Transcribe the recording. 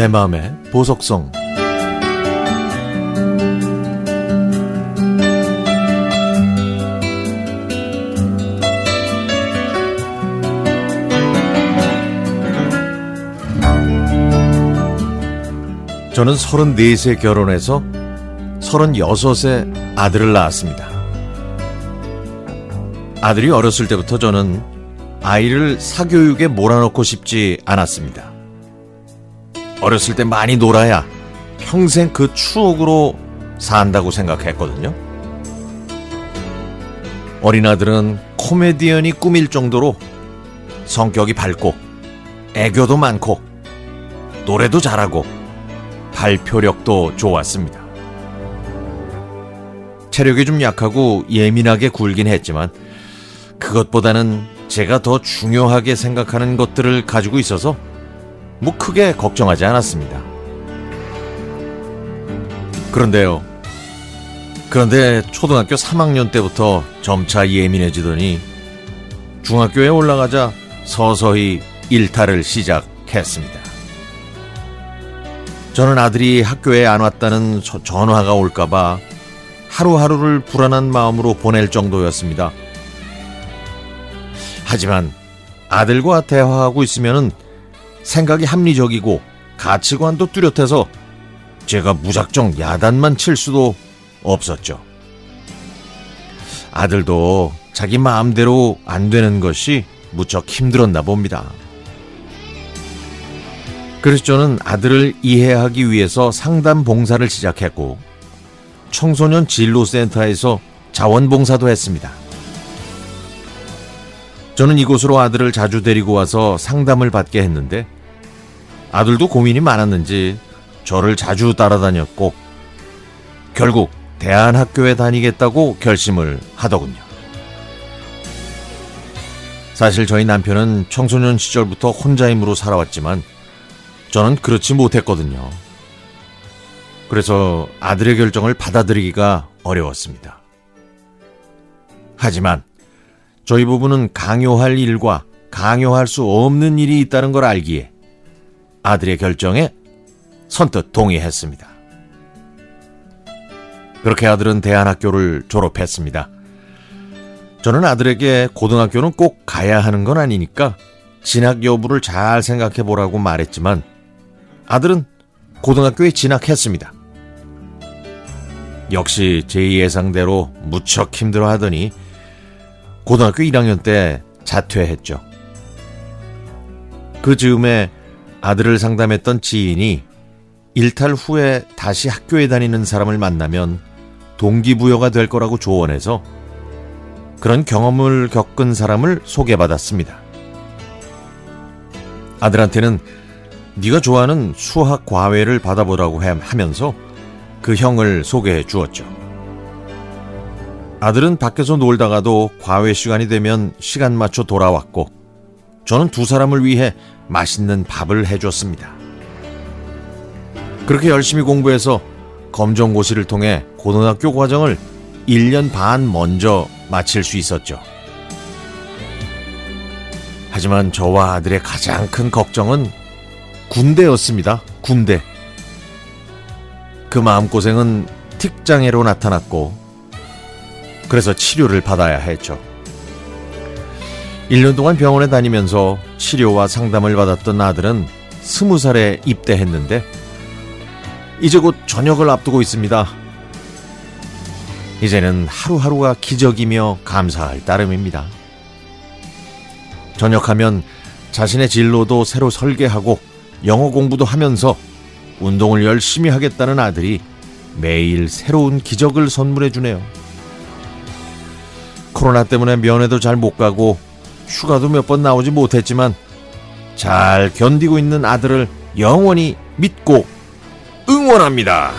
내 마음의 보석성 저는 34세 결혼해서 36세 아들을 낳았습니다. 아들이 어렸을 때부터 저는 아이를 사교육에 몰아넣고 싶지 않았습니다. 어렸을 때 많이 놀아야 평생 그 추억으로 산다고 생각했거든요. 어린 아들은 코미디언이 꾸밀 정도로 성격이 밝고 애교도 많고 노래도 잘하고 발표력도 좋았습니다. 체력이 좀 약하고 예민하게 굴긴 했지만 그것보다는 제가 더 중요하게 생각하는 것들을 가지고 있어서 뭐 크게 걱정하지 않았습니다. 그런데요. 그런데 초등학교 3학년 때부터 점차 예민해지더니 중학교에 올라가자 서서히 일탈을 시작했습니다. 저는 아들이 학교에 안 왔다는 전화가 올까봐 하루하루를 불안한 마음으로 보낼 정도였습니다. 하지만 아들과 대화하고 있으면 생각이 합리적이고 가치관도 뚜렷해서 제가 무작정 야단만 칠 수도 없었죠. 아들도 자기 마음대로 안 되는 것이 무척 힘들었나 봅니다. 그래서 저는 아들을 이해하기 위해서 상담 봉사를 시작했고 청소년 진로센터에서 자원봉사도 했습니다. 저는 이곳으로 아들을 자주 데리고 와서 상담을 받게 했는데 아들도 고민이 많았는지 저를 자주 따라다녔고 결국 대안학교에 다니겠다고 결심을 하더군요. 사실 저희 남편은 청소년 시절부터 혼자 힘으로 살아왔지만 저는 그렇지 못했거든요. 그래서 아들의 결정을 받아들이기가 어려웠습니다. 하지만 저희 부부는 강요할 일과 강요할 수 없는 일이 있다는 걸 알기에 아들의 결정에 선뜻 동의했습니다. 그렇게 아들은 대안학교를 졸업했습니다. 저는 아들에게 고등학교는 꼭 가야 하는 건 아니니까 진학 여부를 잘 생각해 보라고 말했지만 아들은 고등학교에 진학했습니다. 역시 제 예상대로 무척 힘들어 하더니 고등학교 1학년 때 자퇴했죠. 그 즈음에 아들을 상담했던 지인이 일탈 후에 다시 학교에 다니는 사람을 만나면 동기부여가 될 거라고 조언해서 그런 경험을 겪은 사람을 소개받았습니다. 아들한테는 네가 좋아하는 수학 과외를 받아보라고 하면서 그 형을 소개해 주었죠. 아들은 밖에서 놀다가도 과외 시간이 되면 시간 맞춰 돌아왔고 저는 두 사람을 위해 맛있는 밥을 해줬습니다. 그렇게 열심히 공부해서 검정고시를 통해 고등학교 과정을 1년 반 먼저 마칠 수 있었죠. 하지만 저와 아들의 가장 큰 걱정은 군대였습니다. 군대. 그 마음고생은 틱장애로 나타났고, 그래서 치료를 받아야 했죠. 1년 동안 병원에 다니면서 치료와 상담을 받았던 아들은 20살에 입대했는데, 이제 곧 전역을 앞두고 있습니다. 이제는 하루하루가 기적이며 감사할 따름입니다. 전역하면 자신의 진로도 새로 설계하고 영어 공부도 하면서 운동을 열심히 하겠다는 아들이 매일 새로운 기적을 선물해 주네요. 코로나 때문에 면회도 잘 못 가고 휴가도 몇 번 나오지 못했지만 잘 견디고 있는 아들을 영원히 믿고 응원합니다.